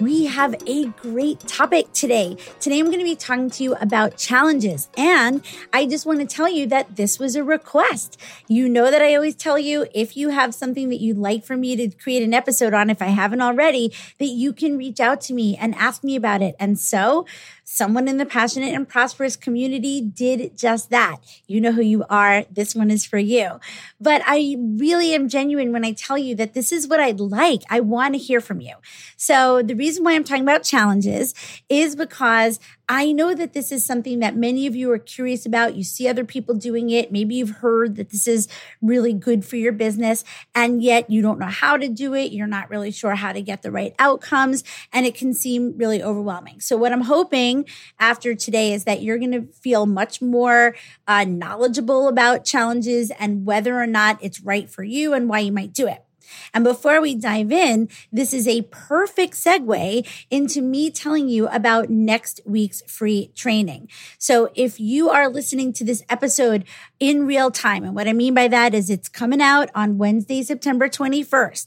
we have a great topic today. Today, I'm going to be talking to you about challenges. And I just want to tell you that this was a request. You know that I always tell you if you have something that you'd like for me to create an episode on, if I haven't already, that you can reach out to me and ask me about it. And so someone in the passionate and prosperous community did just that. You know who you are. This one is for you. But I really am genuine when I tell you that this is what I'd like. I want to hear from you. So the reason why I'm talking about challenges is because I know that this is something that many of you are curious about. You see other people doing it. Maybe you've heard that this is really good for your business, and yet you don't know how to do it. You're not really sure how to get the right outcomes, and it can seem really overwhelming. So, what I'm hoping after today is that you're going to feel much more uh, knowledgeable about challenges and whether or not it's right for you and why you might do it. And before we dive in, this is a perfect segue into me telling you about next week's free training. So if you are listening to this episode in real time, and what I mean by that is it's coming out on Wednesday, September 21st.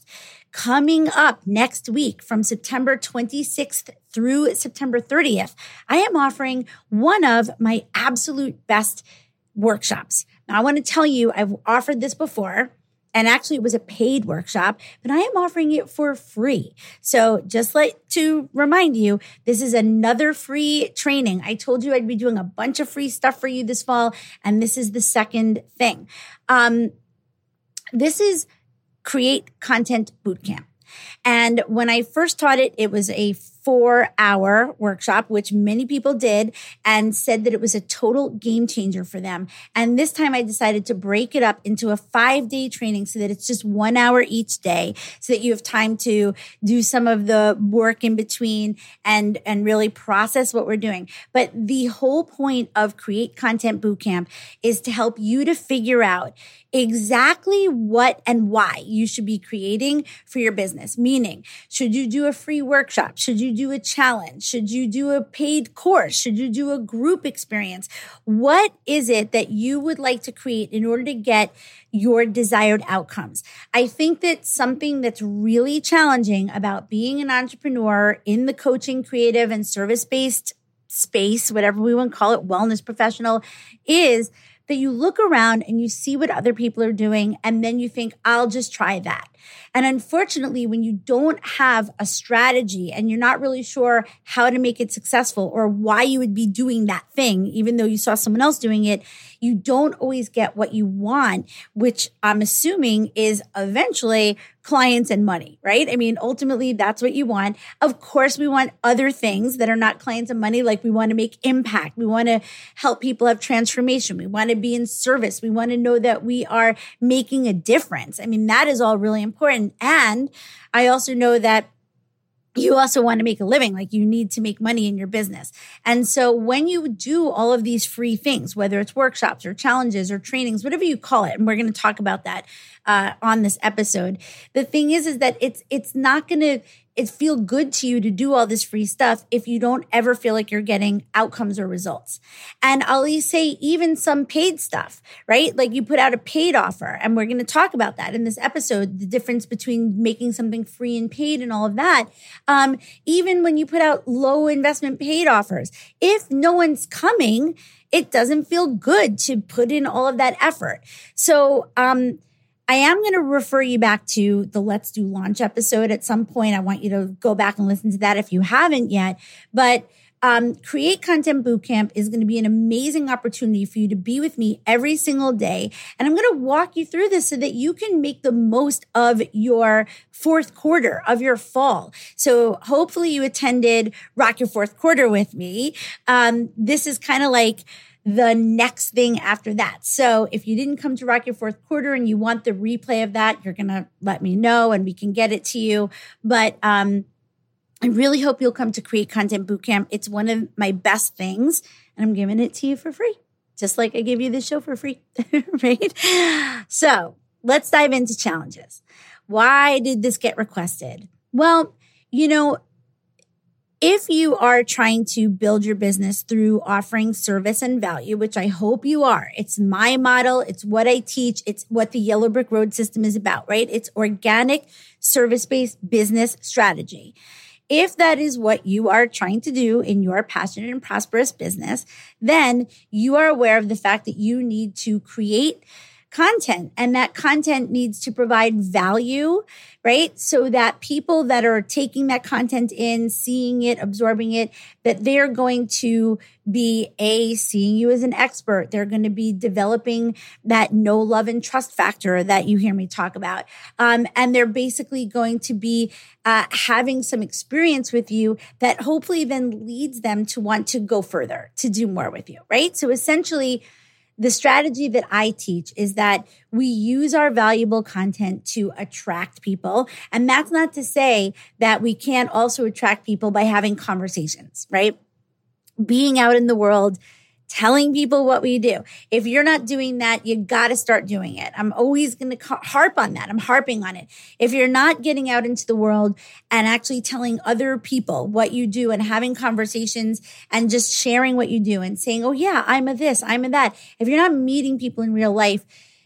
Coming up next week from September 26th through September 30th, I am offering one of my absolute best workshops. Now, I want to tell you, I've offered this before and actually it was a paid workshop, but I am offering it for free. So just like to remind you, this is another free training. I told you I'd be doing a bunch of free stuff for you this fall, and this is the second thing. Um, this is Create Content Bootcamp. And when I first taught it, it was a four hour workshop, which many people did and said that it was a total game changer for them. And this time I decided to break it up into a five day training so that it's just one hour each day so that you have time to do some of the work in between and, and really process what we're doing. But the whole point of Create Content Bootcamp is to help you to figure out exactly what and why you should be creating for your business. Meaning, should you do a free workshop? Should you do a challenge? Should you do a paid course? Should you do a group experience? What is it that you would like to create in order to get your desired outcomes? I think that something that's really challenging about being an entrepreneur in the coaching, creative, and service based space, whatever we want to call it, wellness professional, is that you look around and you see what other people are doing, and then you think, I'll just try that. And unfortunately, when you don't have a strategy and you're not really sure how to make it successful or why you would be doing that thing, even though you saw someone else doing it, you don't always get what you want, which I'm assuming is eventually clients and money, right? I mean, ultimately, that's what you want. Of course, we want other things that are not clients and money. Like we want to make impact. We want to help people have transformation. We want to be in service. We want to know that we are making a difference. I mean, that is all really important. And I also know that you also want to make a living, like you need to make money in your business. And so when you do all of these free things, whether it's workshops or challenges or trainings, whatever you call it, and we're going to talk about that uh, on this episode, the thing is, is that it's it's not going to it feel good to you to do all this free stuff if you don't ever feel like you're getting outcomes or results. And I'll say even some paid stuff, right? Like you put out a paid offer and we're going to talk about that in this episode, the difference between making something free and paid and all of that. Um, even when you put out low investment paid offers, if no one's coming, it doesn't feel good to put in all of that effort. So, um, I am going to refer you back to the Let's Do Launch episode at some point. I want you to go back and listen to that if you haven't yet. But um, Create Content Bootcamp is going to be an amazing opportunity for you to be with me every single day. And I'm going to walk you through this so that you can make the most of your fourth quarter of your fall. So hopefully you attended Rock Your Fourth Quarter with me. Um, this is kind of like, the next thing after that. So if you didn't come to Rock Your Fourth Quarter and you want the replay of that, you're going to let me know and we can get it to you. But, um, I really hope you'll come to Create Content Bootcamp. It's one of my best things, and I'm giving it to you for free, just like I give you this show for free, right? So let's dive into challenges. Why did this get requested? Well, you know, if you are trying to build your business through offering service and value, which I hope you are, it's my model. It's what I teach. It's what the Yellow Brick Road system is about, right? It's organic service based business strategy. If that is what you are trying to do in your passionate and prosperous business, then you are aware of the fact that you need to create content and that content needs to provide value, right? So that people that are taking that content in, seeing it, absorbing it, that they're going to be a seeing you as an expert. They're going to be developing that no love, and trust factor that you hear me talk about. Um, and they're basically going to be uh, having some experience with you that hopefully then leads them to want to go further, to do more with you, right? So essentially, the strategy that I teach is that we use our valuable content to attract people. And that's not to say that we can't also attract people by having conversations, right? Being out in the world, telling people what we do. If you're not doing that, you got to start doing it. I'm always going to harp on that. I'm harping on it. If you're not getting out into the world and actually telling other people what you do and having conversations and just sharing what you do and saying, Oh yeah, I'm a this, I'm a that. If you're not meeting people in real life,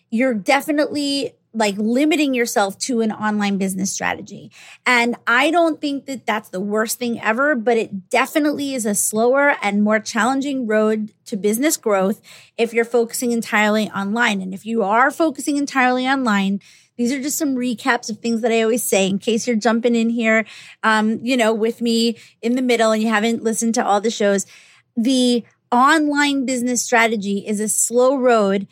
you're definitely like limiting yourself to an online business strategy. And I don't think that that's the worst thing ever, but it definitely is a slower and more challenging road to business growth if you're focusing entirely online. And if you are focusing entirely online, these are just some recaps of things that I always say in case you're jumping in here, um, you know, with me in the middle and you haven't listened to all the shows. The online business strategy is a slow road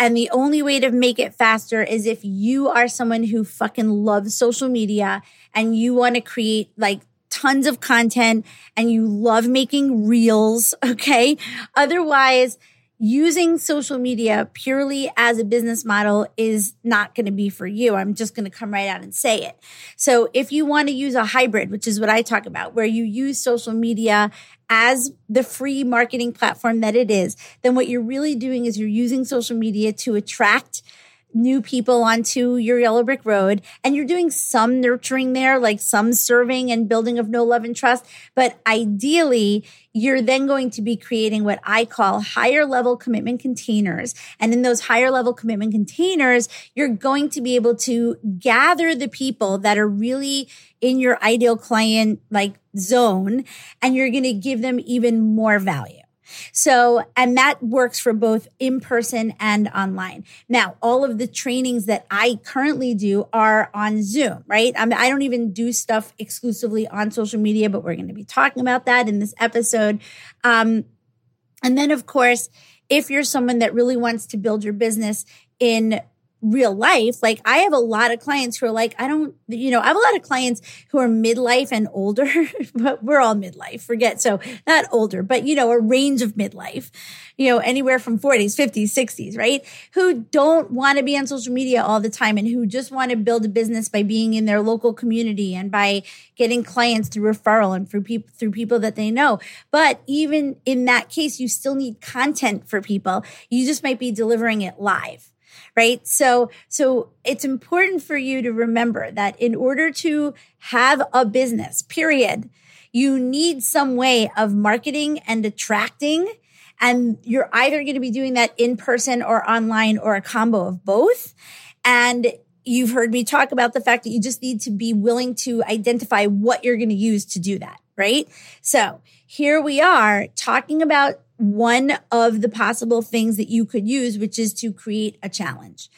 and the only way to make it faster is if you are someone who fucking loves social media and you want to create like tons of content and you love making reels. Okay. Otherwise, using social media purely as a business model is not going to be for you. I'm just going to come right out and say it. So if you want to use a hybrid, which is what I talk about, where you use social media as the free marketing platform that it is, then what you're really doing is you're using social media to attract new people onto your yellow brick road and you're doing some nurturing there, like some serving and building of no love and trust. But ideally, you're then going to be creating what I call higher level commitment containers. And in those higher level commitment containers, you're going to be able to gather the people that are really in your ideal client like zone and you're going to give them even more value. So, and that works for both in person and online. Now, all of the trainings that I currently do are on Zoom, right? I, mean, I don't even do stuff exclusively on social media, but we're going to be talking about that in this episode. Um, and then, of course, if you're someone that really wants to build your business in real life, like I have a lot of clients who are like, I don't, you know, I have a lot of clients who are midlife and older, but we're all midlife, forget. So not older, but you know, a range of midlife, you know, anywhere from 40s, 50s, 60s, right? Who don't want to be on social media all the time and who just want to build a business by being in their local community and by getting clients through referral and through people, through people that they know. But even in that case, you still need content for people. You just might be delivering it live right? So, so it's important for you to remember that in order to have a business, period, you need some way of marketing and attracting. And you're either going to be doing that in person or online or a combo of both. And you've heard me talk about the fact that you just need to be willing to identify what you're going to use to do that, right? So here we are talking about one of the possible things that you could use, which is to create a challenge.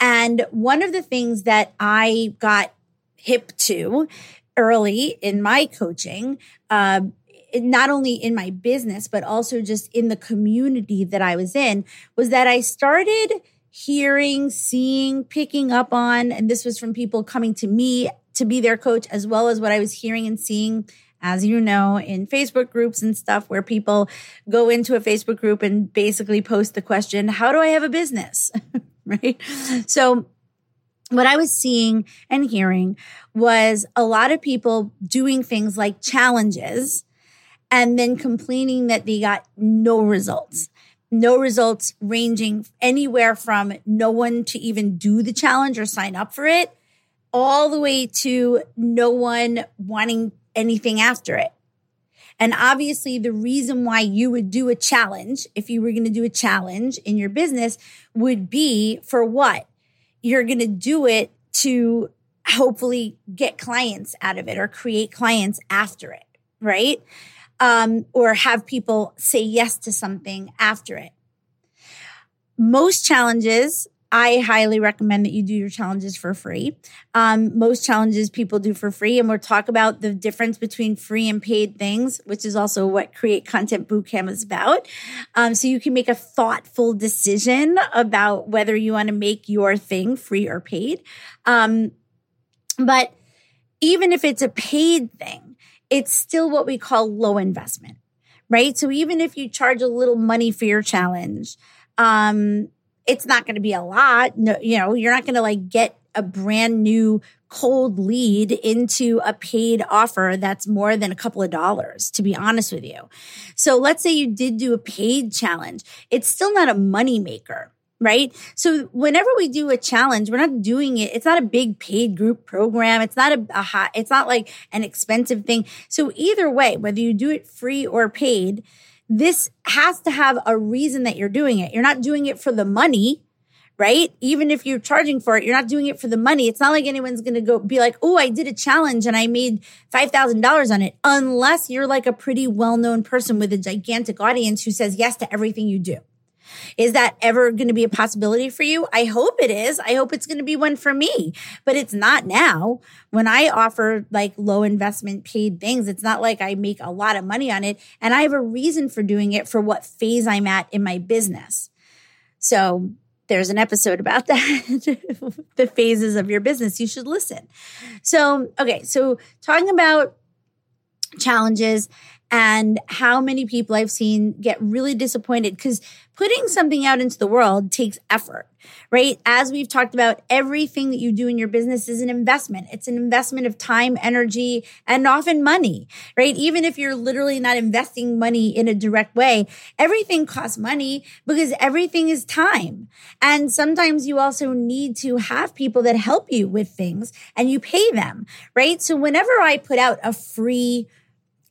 And one of the things that I got hip to early in my coaching, uh, not only in my business, but also just in the community that I was in, was that I started hearing, seeing, picking up on, and this was from people coming to me to be their coach, as well as what I was hearing and seeing as you know, in Facebook groups and stuff where people go into a Facebook group and basically post the question, How do I have a business? right? So, what I was seeing and hearing was a lot of people doing things like challenges and then complaining that they got no results. No results ranging anywhere from no one to even do the challenge or sign up for it, all the way to no one wanting anything after it. And obviously, the reason why you would do a challenge, if you were going to do a challenge in your business, would be for what? You're going to do it to hopefully get clients out of it or create clients after it, right? Um, or have people say yes to something after it. Most challenges I highly recommend that you do your challenges for free. Um, most challenges people do for free, and we'll talk about the difference between free and paid things, which is also what Create Content Bootcamp is about. Um, so you can make a thoughtful decision about whether you want to make your thing free or paid. Um, but even if it's a paid thing, it's still what we call low investment, right? So even if you charge a little money for your challenge, um, it's not going to be a lot. No, you know, you're not going to like get a brand new cold lead into a paid offer that's more than a couple of dollars, to be honest with you. So let's say you did do a paid challenge. It's still not a money maker. Right. So whenever we do a challenge, we're not doing it. It's not a big paid group program. It's not a, a hot, it's not like an expensive thing. So either way, whether you do it free or paid, this has to have a reason that you're doing it. You're not doing it for the money, right? Even if you're charging for it, you're not doing it for the money. It's not like anyone's going to go be like, Oh, I did a challenge and I made $5,000 on it. Unless you're like a pretty well known person with a gigantic audience who says yes to everything you do. Is that ever going to be a possibility for you? I hope it is. I hope it's going to be one for me, but it's not now. When I offer like low investment paid things, it's not like I make a lot of money on it. And I have a reason for doing it for what phase I'm at in my business. So there's an episode about that, the phases of your business. You should listen. So, okay. So talking about challenges and how many people I've seen get really disappointed because putting something out into the world takes effort, right? As we've talked about, everything that you do in your business is an investment. It's an investment of time, energy, and often money, right? Even if you're literally not investing money in a direct way, everything costs money because everything is time. And sometimes you also need to have people that help you with things and you pay them, right? So whenever I put out a free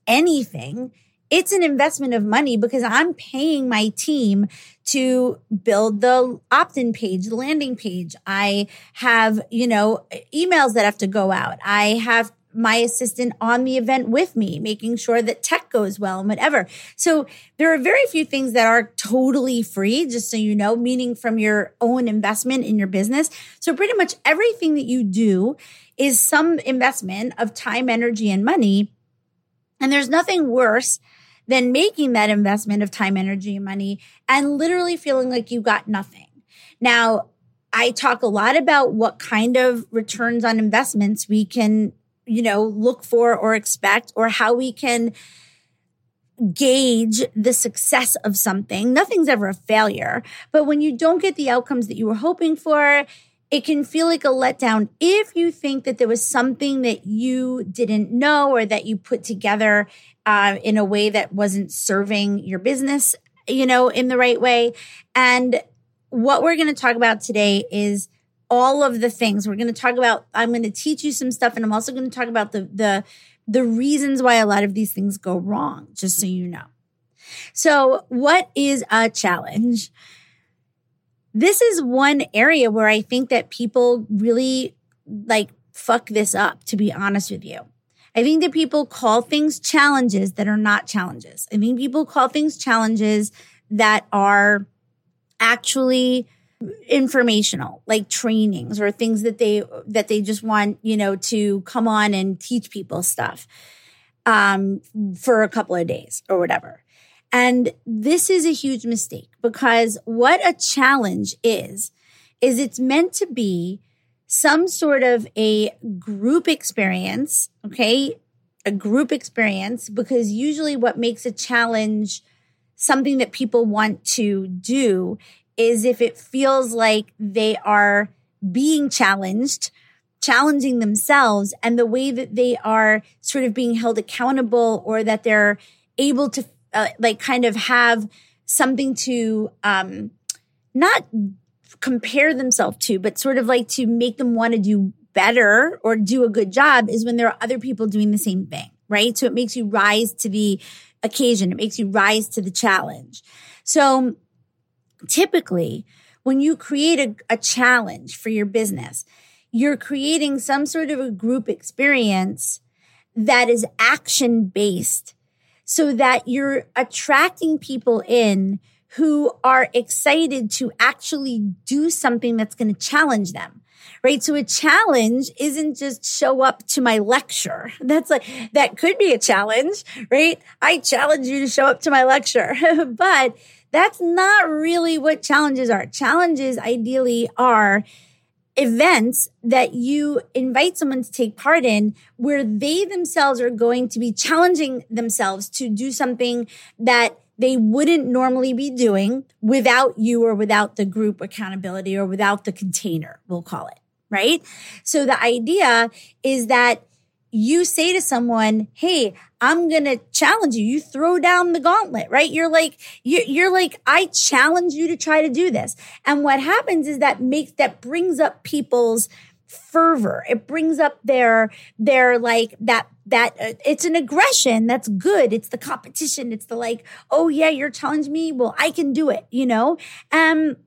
anything, it's an investment of money because I'm paying my team to build the opt-in page, the landing page. I have, you know, emails that have to go out. I have my assistant on the event with me, making sure that tech goes well and whatever. So there are very few things that are totally free, just so you know, meaning from your own investment in your business. So pretty much everything that you do is some investment of time, energy, and money and there's nothing worse than making that investment of time, energy, and money and literally feeling like you got nothing. Now, I talk a lot about what kind of returns on investments we can, you know, look for or expect or how we can gauge the success of something. Nothing's ever a failure, but when you don't get the outcomes that you were hoping for, it can feel like a letdown if you think that there was something that you didn't know or that you put together uh, in a way that wasn't serving your business, you know, in the right way. And what we're going to talk about today is all of the things we're going to talk about. I'm going to teach you some stuff, and I'm also going to talk about the the the reasons why a lot of these things go wrong, just so you know. So, what is a challenge? this is one area where I think that people really like fuck this up, to be honest with you. I think that people call things challenges that are not challenges. I think people call things challenges that are actually informational like trainings or things that they that they just want you know to come on and teach people stuff um, for a couple of days or whatever. And this is a huge mistake because what a challenge is, is it's meant to be some sort of a group experience. Okay. A group experience because usually what makes a challenge something that people want to do is if it feels like they are being challenged, challenging themselves and the way that they are sort of being held accountable or that they're able to uh, like kind of have something to um not compare themselves to but sort of like to make them want to do better or do a good job is when there are other people doing the same thing right? So it makes you rise to the occasion. It makes you rise to the challenge. So typically when you create a, a challenge for your business you're creating some sort of a group experience that is action based so that you're attracting people in who are excited to actually do something that's going to challenge them. Right. So a challenge isn't just show up to my lecture. That's like, that could be a challenge, right? I challenge you to show up to my lecture, but that's not really what challenges are. Challenges ideally are events that you invite someone to take part in where they themselves are going to be challenging themselves to do something that they wouldn't normally be doing without you or without the group accountability or without the container, we'll call it, right? So the idea is that you say to someone, Hey, I'm going to challenge you. You throw down the gauntlet, right? You're like, you're, like, I challenge you to try to do this. And what happens is that makes, that brings up people's fervor. It brings up their, their like that, that uh, it's an aggression. That's good. It's the competition. It's the like, oh yeah, you're challenging me. Well, I can do it, you know? Um,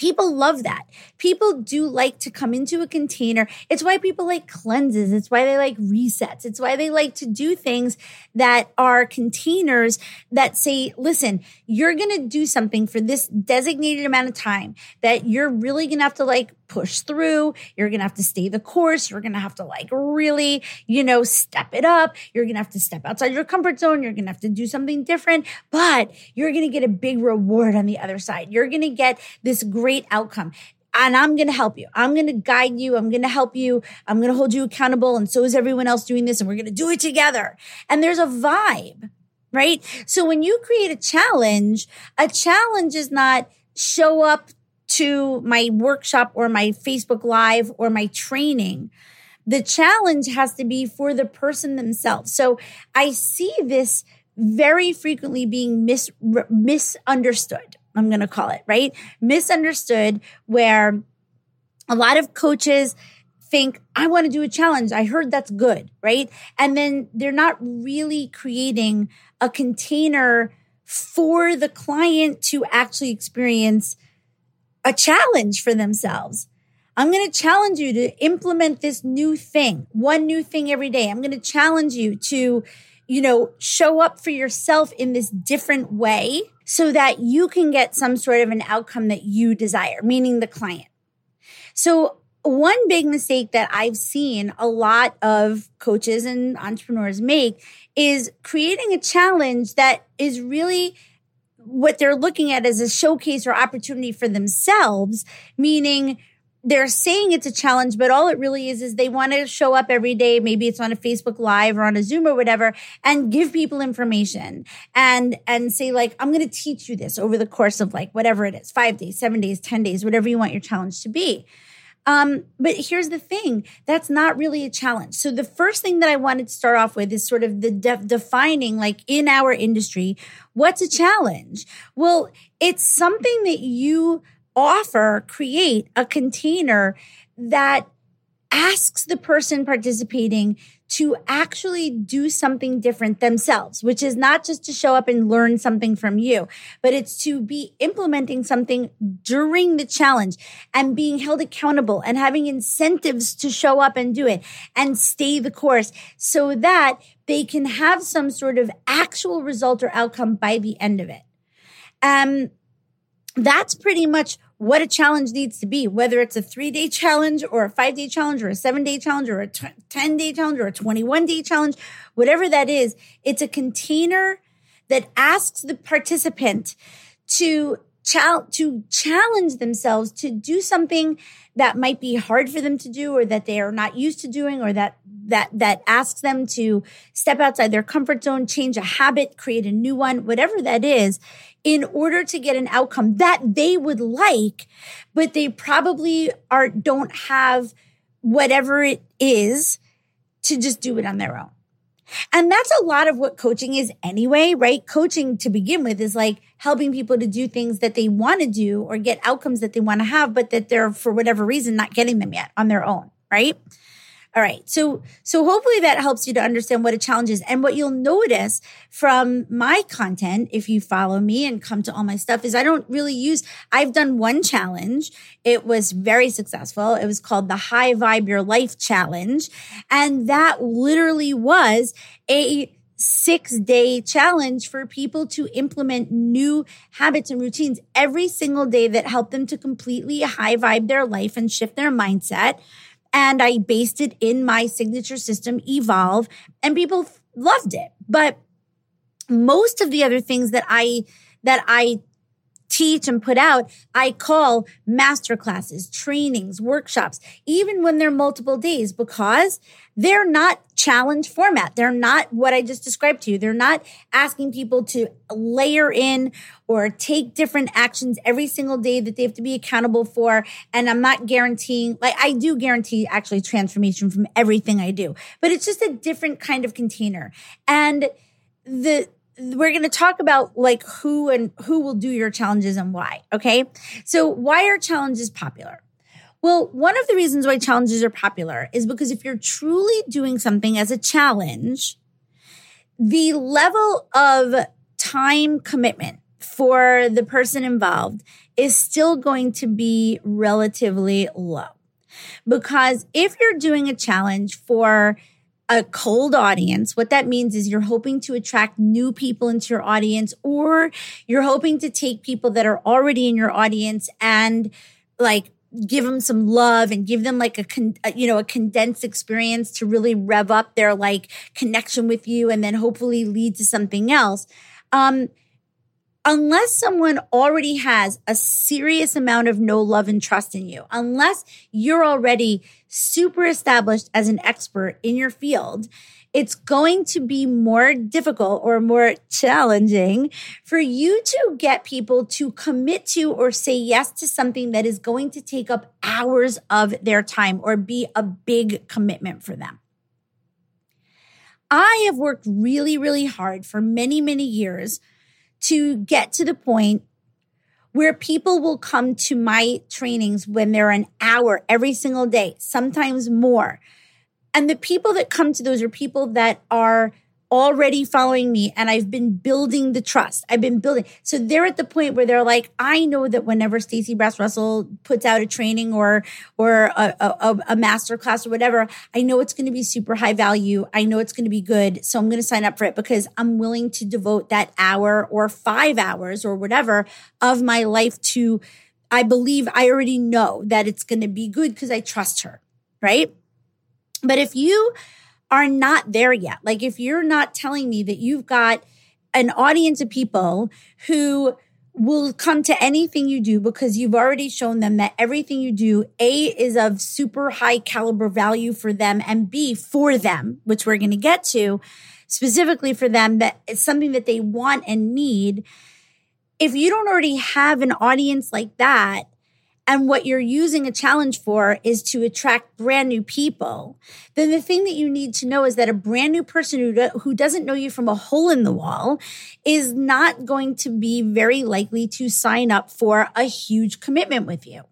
People love that. People do like to come into a container. It's why people like cleanses. It's why they like resets. It's why they like to do things that are containers that say, listen, you're going to do something for this designated amount of time that you're really going to have to like push through. You're going to have to stay the course. You're going to have to like really, you know, step it up. You're going to have to step outside your comfort zone. You're going to have to do something different, but you're going to get a big reward on the other side. You're going to get this great outcome and I'm going to help you. I'm going to guide you. I'm going to help you. I'm going to hold you accountable. And so is everyone else doing this. And we're going to do it together. And there's a vibe, right? So when you create a challenge, a challenge is not show up to my workshop or my Facebook Live or my training. The challenge has to be for the person themselves. So I see this very frequently being mis- misunderstood. I'm going to call it, right? Misunderstood, where a lot of coaches think, I want to do a challenge. I heard that's good, right? And then they're not really creating a container for the client to actually experience a challenge for themselves. I'm going to challenge you to implement this new thing, one new thing every day. I'm going to challenge you to, you know, show up for yourself in this different way so that you can get some sort of an outcome that you desire, meaning the client. So one big mistake that I've seen a lot of coaches and entrepreneurs make is creating a challenge that is really what they're looking at as a showcase or opportunity for themselves, meaning they're saying it's a challenge, but all it really is is they want to show up every day. Maybe it's on a Facebook live or on a Zoom or whatever and give people information and, and say like, I'm going to teach you this over the course of like whatever it is, five days, seven days, 10 days, whatever you want your challenge to be. Um, but here's the thing that's not really a challenge. So, the first thing that I wanted to start off with is sort of the de- defining, like in our industry, what's a challenge? Well, it's something that you offer, create a container that asks the person participating to actually do something different themselves, which is not just to show up and learn something from you, but it's to be implementing something during the challenge and being held accountable and having incentives to show up and do it and stay the course so that they can have some sort of actual result or outcome by the end of it. Um, that's pretty much what a challenge needs to be, whether it's a three day challenge or a five day challenge or a seven day challenge or a t- 10 day challenge or a 21 day challenge, whatever that is, it's a container that asks the participant to to challenge themselves to do something that might be hard for them to do or that they are not used to doing or that that that asks them to step outside their comfort zone change a habit create a new one whatever that is in order to get an outcome that they would like but they probably are don't have whatever it is to just do it on their own and that's a lot of what coaching is anyway, right? Coaching to begin with is like helping people to do things that they want to do or get outcomes that they want to have, but that they're for whatever reason not getting them yet on their own, right? All right. So, so hopefully that helps you to understand what a challenge is. And what you'll notice from my content, if you follow me and come to all my stuff is I don't really use, I've done one challenge. It was very successful. It was called the High Vibe Your Life Challenge. And that literally was a six day challenge for people to implement new habits and routines every single day that help them to completely high vibe their life and shift their mindset and I based it in my signature system, Evolve, and people loved it. But most of the other things that I, that I teach and put out, I call master classes, trainings, workshops, even when they're multiple days, because they're not challenge format. They're not what I just described to you. They're not asking people to layer in or take different actions every single day that they have to be accountable for. And I'm not guaranteeing, like I do guarantee actually transformation from everything I do, but it's just a different kind of container. And the, we're going to talk about like who and who will do your challenges and why. Okay. So why are challenges popular? Well, one of the reasons why challenges are popular is because if you're truly doing something as a challenge, the level of time commitment for the person involved is still going to be relatively low. Because if you're doing a challenge for a cold audience. What that means is you're hoping to attract new people into your audience or you're hoping to take people that are already in your audience and like give them some love and give them like a, con- you know a condensed experience to really rev up their like connection with you and then hopefully lead to something else. Um unless someone already has a serious amount of no love and trust in you, unless you're already super established as an expert in your field, it's going to be more difficult or more challenging for you to get people to commit to or say yes to something that is going to take up hours of their time or be a big commitment for them. I have worked really, really hard for many, many years to get to the point where people will come to my trainings when they're an hour every single day, sometimes more. And the people that come to those are people that are already following me and I've been building the trust. I've been building. So they're at the point where they're like, I know that whenever Stacey Brass Russell puts out a training or, or a, a, a master class or whatever, I know it's going to be super high value. I know it's going to be good. So I'm going to sign up for it because I'm willing to devote that hour or five hours or whatever of my life to, I believe I already know that it's going to be good because I trust her. Right. But if you are not there yet. Like if you're not telling me that you've got an audience of people who will come to anything you do because you've already shown them that everything you do, A, is of super high caliber value for them, and B, for them, which we're going to get to specifically for them, that it's something that they want and need. If you don't already have an audience like that, and what you're using a challenge for is to attract brand new people, then the thing that you need to know is that a brand new person who, do, who doesn't know you from a hole in the wall is not going to be very likely to sign up for a huge commitment with you.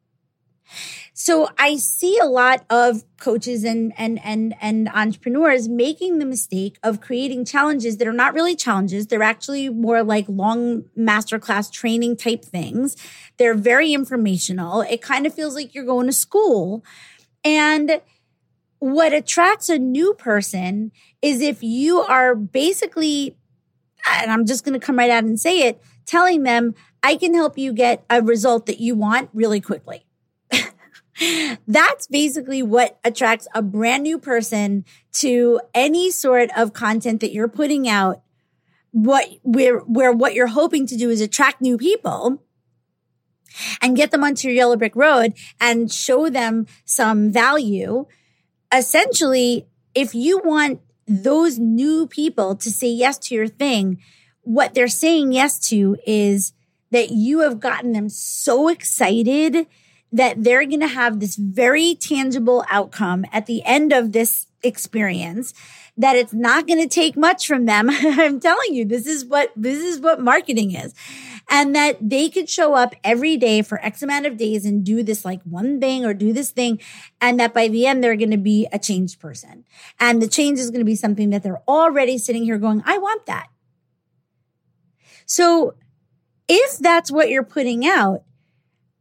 So I see a lot of coaches and, and, and, and entrepreneurs making the mistake of creating challenges that are not really challenges. They're actually more like long masterclass training type things. They're very informational. It kind of feels like you're going to school. And what attracts a new person is if you are basically and I'm just going to come right out and say it, telling them, I can help you get a result that you want really quickly. That's basically what attracts a brand new person to any sort of content that you're putting out. What where where what you're hoping to do is attract new people and get them onto your yellow brick road and show them some value. Essentially, if you want those new people to say yes to your thing, what they're saying yes to is that you have gotten them so excited that they're going to have this very tangible outcome at the end of this experience that it's not going to take much from them. I'm telling you, this is what, this is what marketing is. And that they could show up every day for X amount of days and do this like one thing or do this thing. And that by the end, they're going to be a changed person. And the change is going to be something that they're already sitting here going, I want that. So if that's what you're putting out,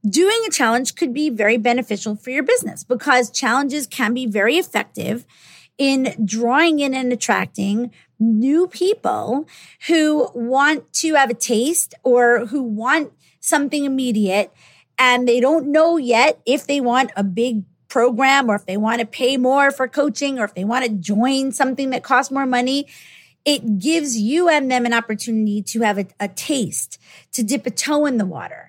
doing a challenge could be very beneficial for your business because challenges can be very effective in drawing in and attracting new people who want to have a taste or who want something immediate and they don't know yet if they want a big program or if they want to pay more for coaching or if they want to join something that costs more money it gives you and them an opportunity to have a, a taste, to dip a toe in the water.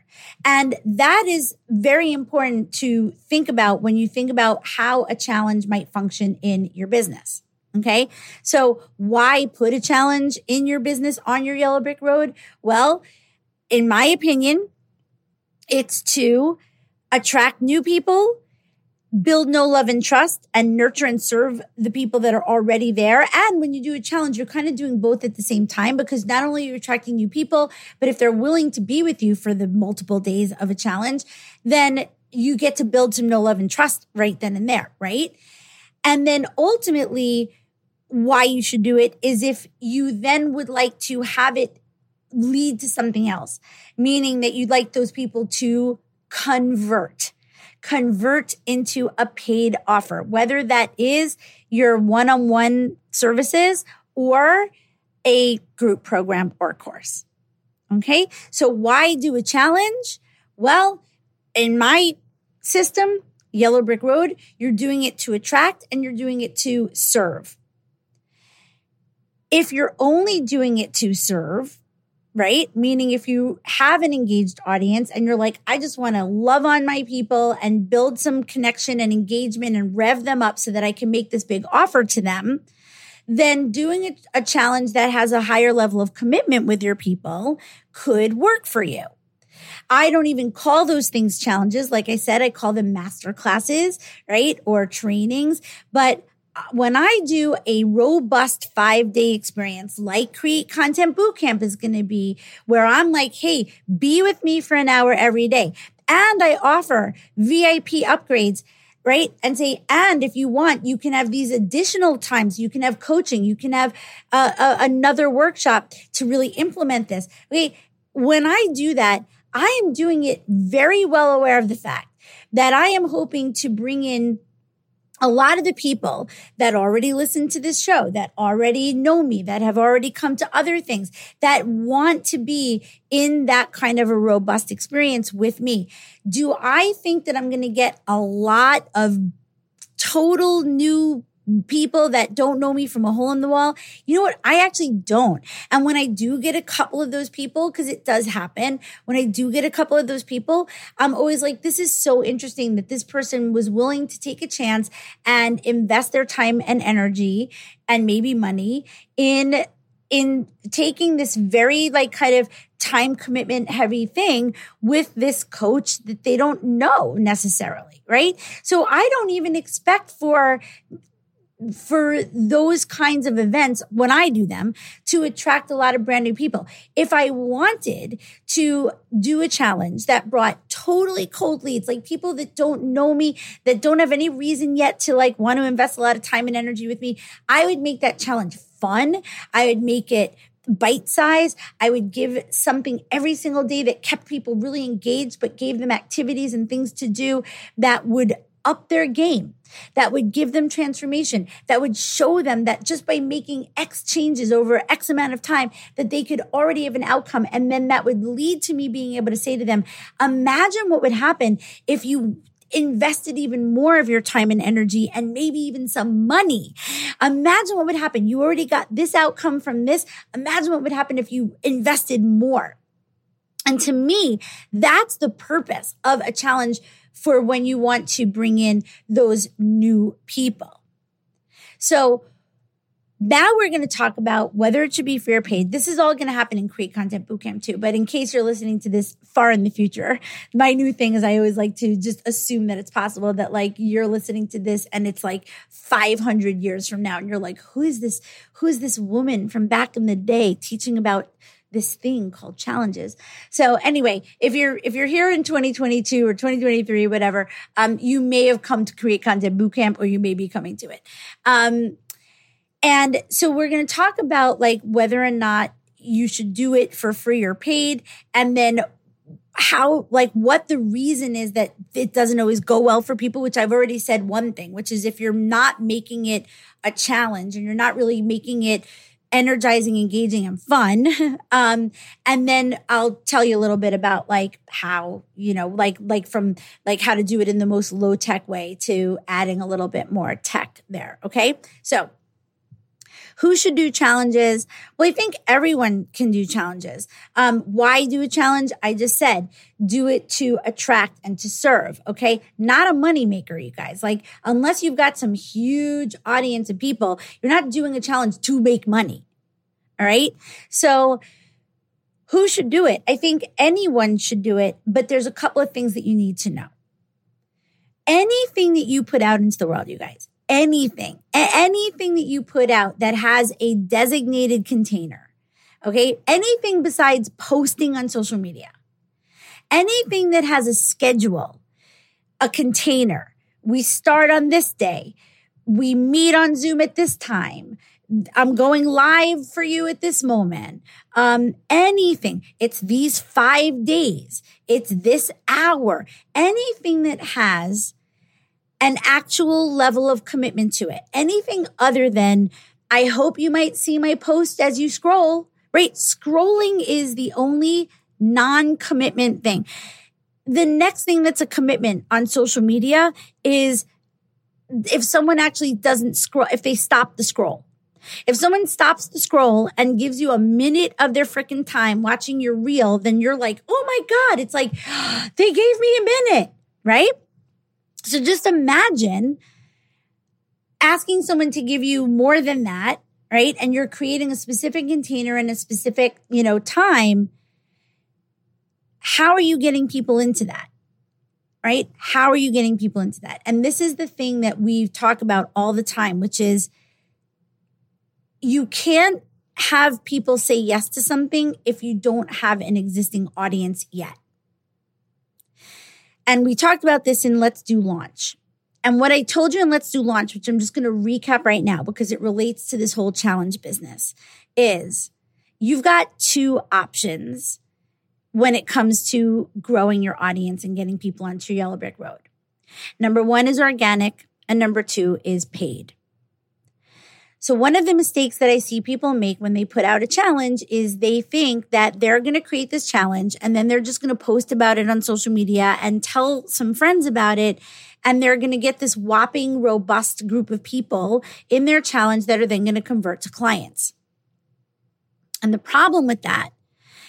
And that is very important to think about when you think about how a challenge might function in your business. Okay. So why put a challenge in your business on your yellow brick road? Well, in my opinion, it's to attract new people build no love and trust and nurture and serve the people that are already there. And when you do a challenge, you're kind of doing both at the same time because not only are you attracting new people, but if they're willing to be with you for the multiple days of a challenge, then you get to build some no love and trust right then and there, right? And then ultimately, why you should do it is if you then would like to have it lead to something else, meaning that you'd like those people to convert convert into a paid offer, whether that is your one on one services or a group program or course. Okay. So why do a challenge? Well, in my system, Yellow Brick Road, you're doing it to attract and you're doing it to serve. If you're only doing it to serve, right? Meaning if you have an engaged audience and you're like, I just want to love on my people and build some connection and engagement and rev them up so that I can make this big offer to them, then doing a, a challenge that has a higher level of commitment with your people could work for you. I don't even call those things challenges. Like I said, I call them master classes, right? Or trainings. But when I do a robust five day experience like Create Content Bootcamp is going to be, where I'm like, hey, be with me for an hour every day. And I offer VIP upgrades right? And say, and if you want, you can have these additional times. You can have coaching. You can have uh, uh, another workshop to really implement this. Okay. When I do that, I am doing it very well aware of the fact that I am hoping to bring in a lot of the people that already listen to this show, that already know me, that have already come to other things, that want to be in that kind of a robust experience with me. Do I think that I'm going to get a lot of total new people that don't know me from a hole in the wall. You know what? I actually don't. And when I do get a couple of those people, because it does happen, when I do get a couple of those people, I'm always like, this is so interesting that this person was willing to take a chance and invest their time and energy and maybe money in in taking this very like kind of time commitment heavy thing with this coach that they don't know necessarily, right? So I don't even expect for for those kinds of events when I do them to attract a lot of brand new people. If I wanted to do a challenge that brought totally cold leads, like people that don't know me, that don't have any reason yet to like want to invest a lot of time and energy with me, I would make that challenge fun. I would make it bite size. I would give something every single day that kept people really engaged, but gave them activities and things to do that would up their game, that would give them transformation, that would show them that just by making X changes over X amount of time, that they could already have an outcome. And then that would lead to me being able to say to them, imagine what would happen if you invested even more of your time and energy and maybe even some money. Imagine what would happen. You already got this outcome from this. Imagine what would happen if you invested more. And to me, that's the purpose of a challenge for when you want to bring in those new people. So now we're going to talk about whether it should be or paid. This is all going to happen in Create Content Bootcamp too. But in case you're listening to this far in the future, my new thing is I always like to just assume that it's possible that like you're listening to this and it's like 500 years from now. And you're like, who is this? Who is this woman from back in the day teaching about this thing called challenges. So anyway, if you're if you're here in 2022 or 2023, whatever, um, you may have come to create content bootcamp or you may be coming to it. Um, and so we're going to talk about like whether or not you should do it for free or paid. And then how, like what the reason is that it doesn't always go well for people, which I've already said one thing, which is if you're not making it a challenge and you're not really making it energizing, engaging, and fun. Um, and then I'll tell you a little bit about like how, you know, like, like from like how to do it in the most low tech way to adding a little bit more tech there. Okay. So who should do challenges? Well, I think everyone can do challenges. Um, why do a challenge? I just said, do it to attract and to serve. Okay. Not a money maker, you guys. Like, unless you've got some huge audience of people, you're not doing a challenge to make money. All right. So, who should do it? I think anyone should do it, but there's a couple of things that you need to know. Anything that you put out into the world, you guys, anything, anything that you put out that has a designated container, okay? Anything besides posting on social media, anything that has a schedule, a container. We start on this day. We meet on Zoom at this time. I'm going live for you at this moment. Um, anything. It's these five days. It's this hour. Anything that has an actual level of commitment to it. Anything other than, I hope you might see my post as you scroll, right? Scrolling is the only non commitment thing. The next thing that's a commitment on social media is if someone actually doesn't scroll, if they stop the scroll. If someone stops the scroll and gives you a minute of their freaking time watching your reel, then you're like, oh my God, it's like they gave me a minute, right? So just imagine asking someone to give you more than that, right? And you're creating a specific container in a specific, you know, time. How are you getting people into that? Right? How are you getting people into that? And this is the thing that we talk about all the time, which is you can't have people say yes to something if you don't have an existing audience yet. And we talked about this in Let's Do Launch. And what I told you in Let's Do Launch, which I'm just going to recap right now because it relates to this whole challenge business, is you've got two options when it comes to growing your audience and getting people onto Yellow Brick Road. Number one is organic, and number two is paid. So one of the mistakes that I see people make when they put out a challenge is they think that they're going to create this challenge and then they're just going to post about it on social media and tell some friends about it. And they're going to get this whopping robust group of people in their challenge that are then going to convert to clients. And the problem with that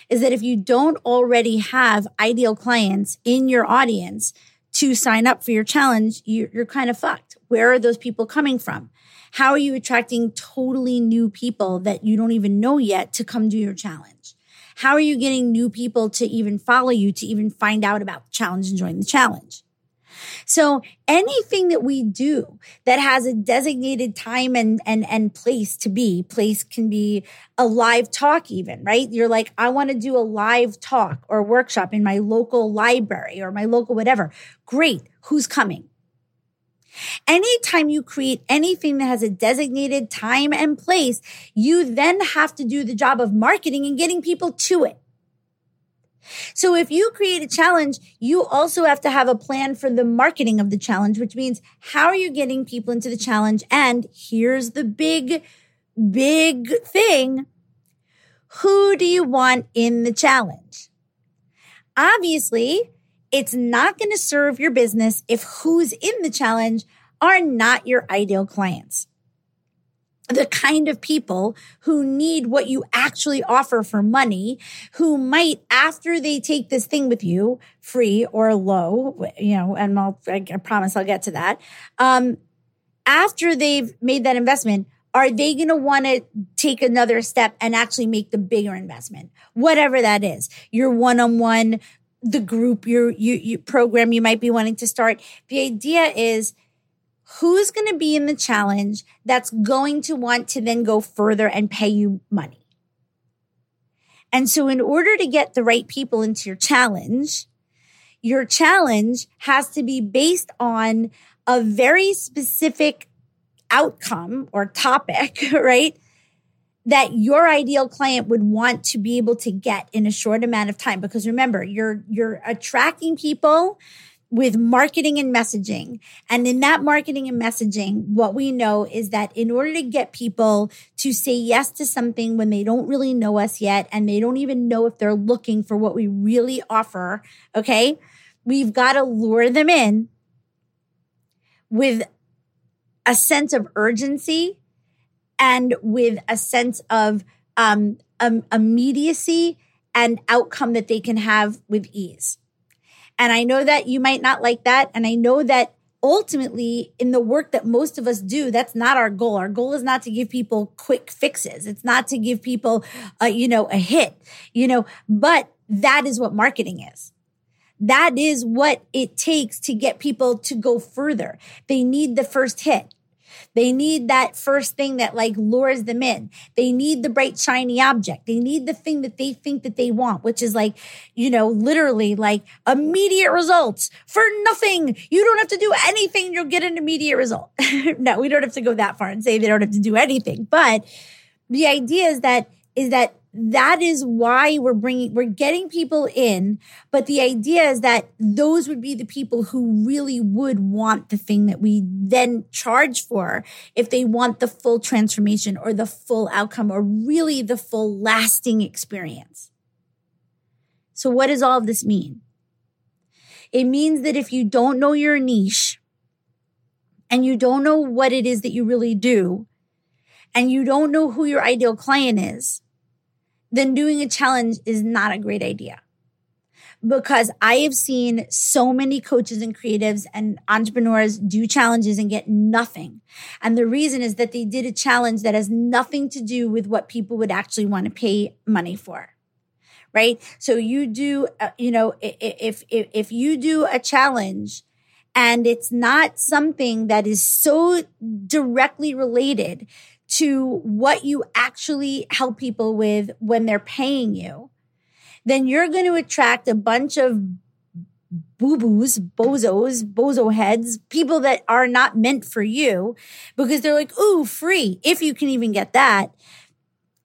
is that if you don't already have ideal clients in your audience to sign up for your challenge, you're, kind of fucked. Where are those people coming from? How are you attracting totally new people that you don't even know yet to come do your challenge? How are you getting new people to even follow you, to even find out about the challenge and join the challenge? So anything that we do that has a designated time and, and, and place to be, place can be a live talk even, right? You're like, I want to do a live talk or workshop in my local library or my local whatever. Great. Who's coming? Anytime you create anything that has a designated time and place, you then have to do the job of marketing and getting people to it. So if you create a challenge, you also have to have a plan for the marketing of the challenge, which means how are you getting people into the challenge? And here's the big, big thing. Who do you want in the challenge? Obviously, it's not going to serve your business if who's in the challenge are not your ideal clients the kind of people who need what you actually offer for money, who might, after they take this thing with you, free or low, you know, and I'll, I promise I'll get to that. Um, after they've made that investment, are they going to want to take another step and actually make the bigger investment? Whatever that is, your one-on-one, the group, your, you, you program you might be wanting to start. The idea is who's going to be in the challenge that's going to want to then go further and pay you money. And so in order to get the right people into your challenge, your challenge has to be based on a very specific outcome or topic, right? That your ideal client would want to be able to get in a short amount of time. Because remember, you're, you're attracting people with marketing and messaging. And in that marketing and messaging, what we know is that in order to get people to say yes to something when they don't really know us yet and they don't even know if they're looking for what we really offer, okay, we've got to lure them in with a sense of urgency and with a sense of um, um, immediacy and outcome that they can have with ease. And I know that you might not like that. And I know that ultimately in the work that most of us do, that's not our goal. Our goal is not to give people quick fixes. It's not to give people, a, you know, a hit, you know, but that is what marketing is. That is what it takes to get people to go further. They need the first hit. They need that first thing that like lures them in. They need the bright, shiny object. They need the thing that they think that they want, which is like, you know, literally like immediate results for nothing. You don't have to do anything. You'll get an immediate result. no, we don't have to go that far and say they don't have to do anything. But the idea is that, is that that is why we're bringing we're getting people in but the idea is that those would be the people who really would want the thing that we then charge for if they want the full transformation or the full outcome or really the full lasting experience. So what does all of this mean? It means that if you don't know your niche and you don't know what it is that you really do and you don't know who your ideal client is then doing a challenge is not a great idea. Because I have seen so many coaches and creatives and entrepreneurs do challenges and get nothing. And the reason is that they did a challenge that has nothing to do with what people would actually want to pay money for right? So you do, uh, you know, if, if, if you do a challenge and it's not something that is so directly related to what you actually help people with when they're paying you, then you're going to attract a bunch of boo boos, bozos, bozo heads, people that are not meant for you because they're like, ooh, free, if you can even get that.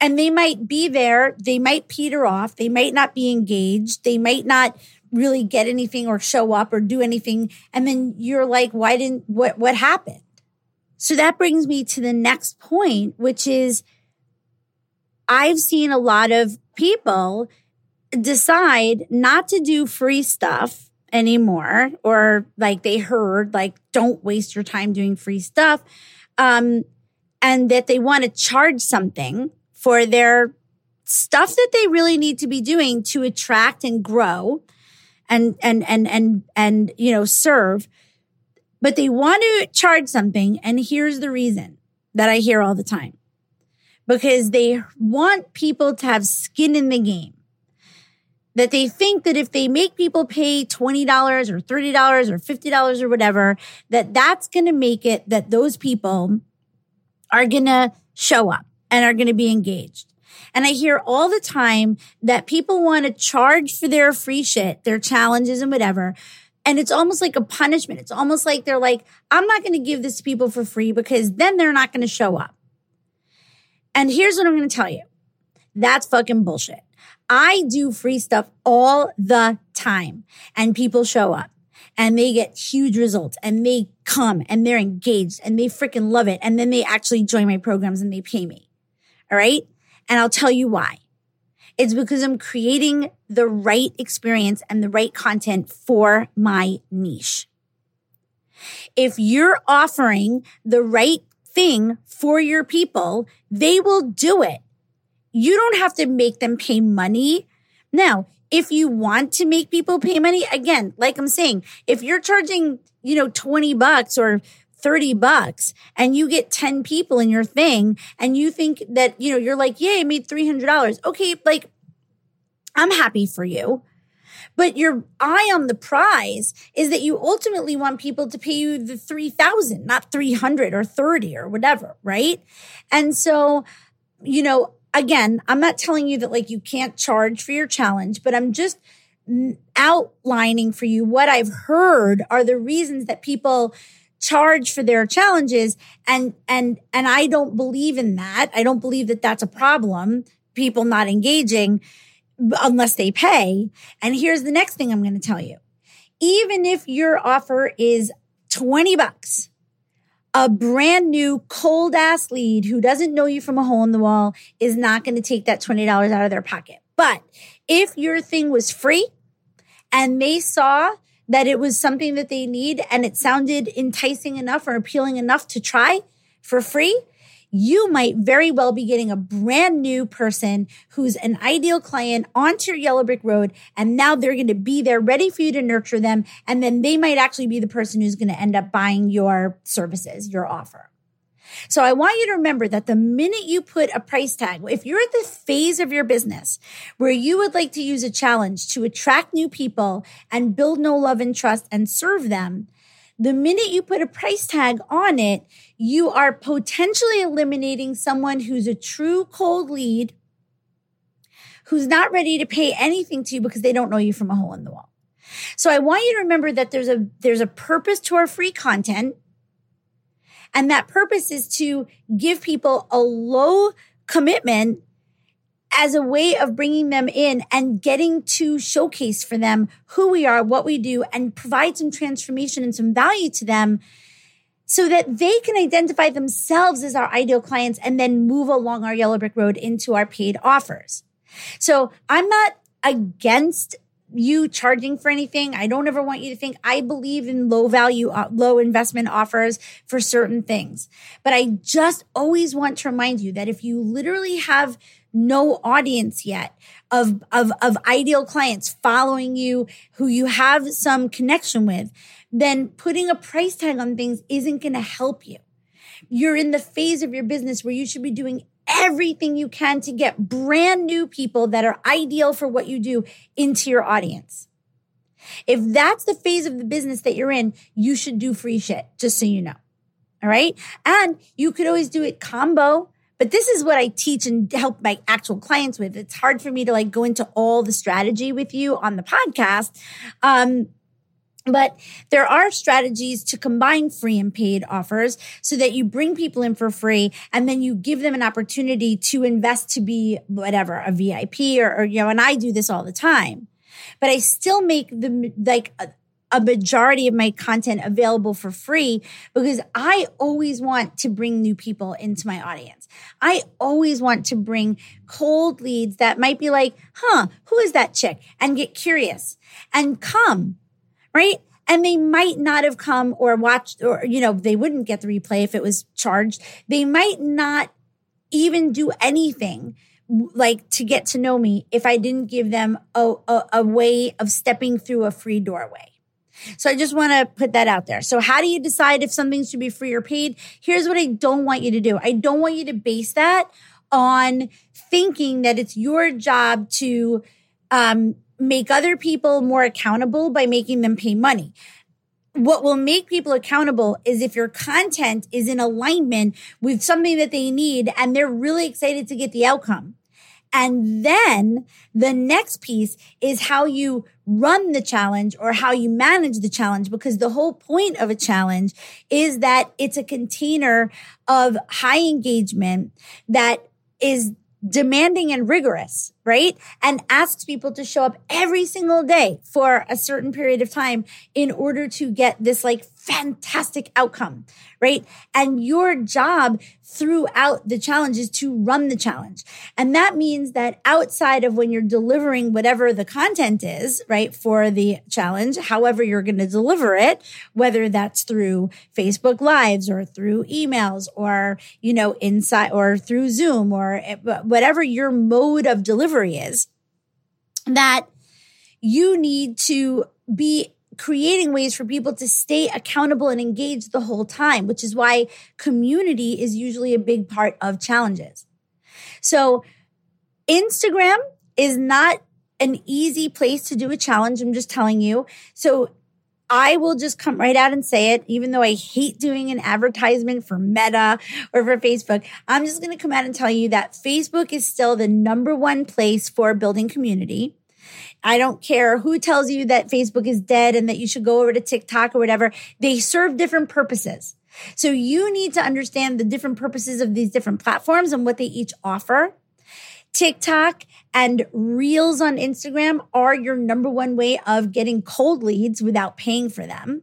And they might be there, they might peter off, they might not be engaged, they might not really get anything or show up or do anything. And then you're like, why didn't, what, what happened? So that brings me to the next point, which is I've seen a lot of people decide not to do free stuff anymore, or like they heard, like, don't waste your time doing free stuff. Um, and that they want to charge something for their stuff that they really need to be doing to attract and grow and, and, and, and, and, you know, serve but they want to charge something. And here's the reason that I hear all the time because they want people to have skin in the game. That they think that if they make people pay $20 or $30 or $50 or whatever, that that's going to make it that those people are going to show up and are going to be engaged. And I hear all the time that people want to charge for their free shit, their challenges and whatever, and it's almost like a punishment. It's almost like they're like, I'm not going to give this to people for free because then they're not going to show up. And here's what I'm going to tell you. That's fucking bullshit. I do free stuff all the time and people show up and they get huge results and they come and they're engaged and they freaking love it. And then they actually join my programs and they pay me. All right. And I'll tell you why. It's because I'm creating the right experience and the right content for my niche. If you're offering the right thing for your people, they will do it. You don't have to make them pay money. Now, if you want to make people pay money, again, like I'm saying, if you're charging, you know, 20 bucks or 30 bucks and you get 10 people in your thing and you think that, you know, you're like, yay, I made $300. Okay. Like I'm happy for you. But your eye on the prize is that you ultimately want people to pay you the 3000, not 300 or 30 or whatever, right? And so, you know, again, I'm not telling you that like you can't charge for your challenge, but I'm just outlining for you what I've heard are the reasons that people charge for their challenges and and and I don't believe in that. I don't believe that that's a problem, people not engaging unless they pay. And here's the next thing I'm going to tell you. Even if your offer is 20 bucks, a brand new cold ass lead who doesn't know you from a hole in the wall is not going to take that $20 out of their pocket. But if your thing was free and they saw that it was something that they need and it sounded enticing enough or appealing enough to try for free, you might very well be getting a brand new person who's an ideal client onto your yellow brick road. And now they're going to be there ready for you to nurture them. And then they might actually be the person who's going to end up buying your services, your offer. So I want you to remember that the minute you put a price tag, if you're at the phase of your business where you would like to use a challenge to attract new people and build no love and trust and serve them, the minute you put a price tag on it, you are potentially eliminating someone who's a true cold lead, who's not ready to pay anything to you because they don't know you from a hole in the wall. So I want you to remember that there's a, there's a purpose to our free content. And that purpose is to give people a low commitment as a way of bringing them in and getting to showcase for them who we are, what we do, and provide some transformation and some value to them so that they can identify themselves as our ideal clients and then move along our yellow brick road into our paid offers. So I'm not against you charging for anything. I don't ever want you to think I believe in low value, uh, low investment offers for certain things. But I just always want to remind you that if you literally have no audience yet of, of, of ideal clients following you who you have some connection with, then putting a price tag on things isn't going to help you. You're in the phase of your business where you should be doing everything you can to get brand new people that are ideal for what you do into your audience. If that's the phase of the business that you're in, you should do free shit, just so you know. All right. And you could always do it combo but this is what I teach and help my actual clients with. It's hard for me to like go into all the strategy with you on the podcast. Um, but there are strategies to combine free and paid offers so that you bring people in for free and then you give them an opportunity to invest to be whatever, a VIP or, or you know, and I do this all the time. But I still make the like a majority of my content available for free because I always want to bring new people into my audience. I always want to bring cold leads that might be like, huh, who is that chick? And get curious and come, right? And they might not have come or watched, or, you know, they wouldn't get the replay if it was charged. They might not even do anything like to get to know me if I didn't give them a, a, a way of stepping through a free doorway. So I just want to put that out there. So how do you decide if something should be free or paid? Here's what I don't want you to do. I don't want you to base that on thinking that it's your job to um, make other people more accountable by making them pay money. What will make people accountable is if your content is in alignment with something that they need and they're really excited to get the outcome. And then the next piece is how you run the challenge or how you manage the challenge, because the whole point of a challenge is that it's a container of high engagement that is demanding and rigorous. Right? And asks people to show up every single day for a certain period of time in order to get this like fantastic outcome, right? And your job throughout the challenge is to run the challenge. And that means that outside of when you're delivering whatever the content is, right, for the challenge, however you're going to deliver it, whether that's through Facebook lives or through emails or, you know, inside or through Zoom or eh, whatever your mode of delivery is, that you need to be creating ways for people to stay accountable and engaged the whole time, which is why community is usually a big part of challenges. So Instagram is not an easy place to do a challenge. I'm just telling you. So I will just come right out and say it, even though I hate doing an advertisement for Meta or for Facebook. I'm just going to come out and tell you that Facebook is still the number one place for building community. I don't care who tells you that Facebook is dead and that you should go over to TikTok or whatever. They serve different purposes. So you need to understand the different purposes of these different platforms and what they each offer. TikTok and Reels on Instagram are your number one way of getting cold leads without paying for them.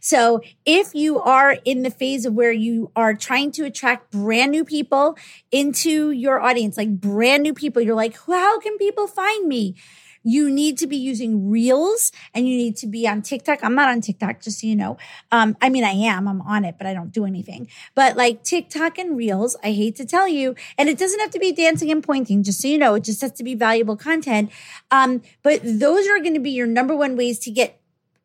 So if you are in the phase of where you are trying to attract brand new people into your audience, like brand new people, you're like, how can people find me? You need to be using reels and you need to be on TikTok. I'm not on TikTok, just so you know. Um, I mean, I am, I'm on it, but I don't do anything. But like TikTok and reels, I hate to tell you, and it doesn't have to be dancing and pointing, just so you know, it just has to be valuable content. Um, but those are going to be your number one ways to get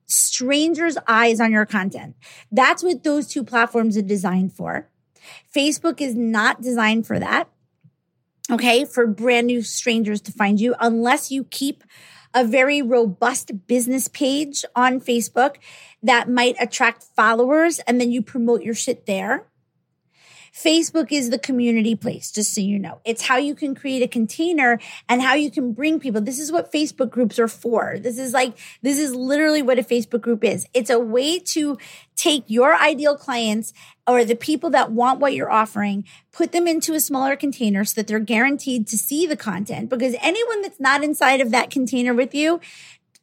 strangers' eyes on your content. That's what those two platforms are designed for. Facebook is not designed for that okay, for brand new strangers to find you unless you keep a very robust business page on Facebook that might attract followers and then you promote your shit there. Facebook is the community place, just so you know. It's how you can create a container and how you can bring people. This is what Facebook groups are for. This is like, this is literally what a Facebook group is. It's a way to take your ideal clients or the people that want what you're offering, put them into a smaller container so that they're guaranteed to see the content because anyone that's not inside of that container with you,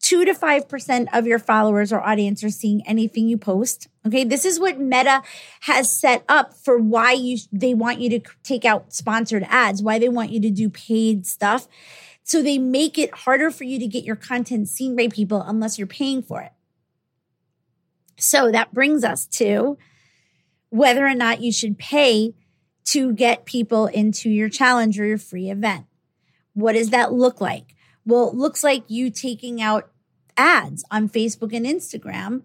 two to 5% of your followers or audience are seeing anything you post. Okay. This is what Meta has set up for why you, they want you to take out sponsored ads, why they want you to do paid stuff. So they make it harder for you to get your content seen by people unless you're paying for it. So that brings us to whether or not you should pay to get people into your challenge or your free event. What does that look like? Well, it looks like you taking out ads on Facebook and Instagram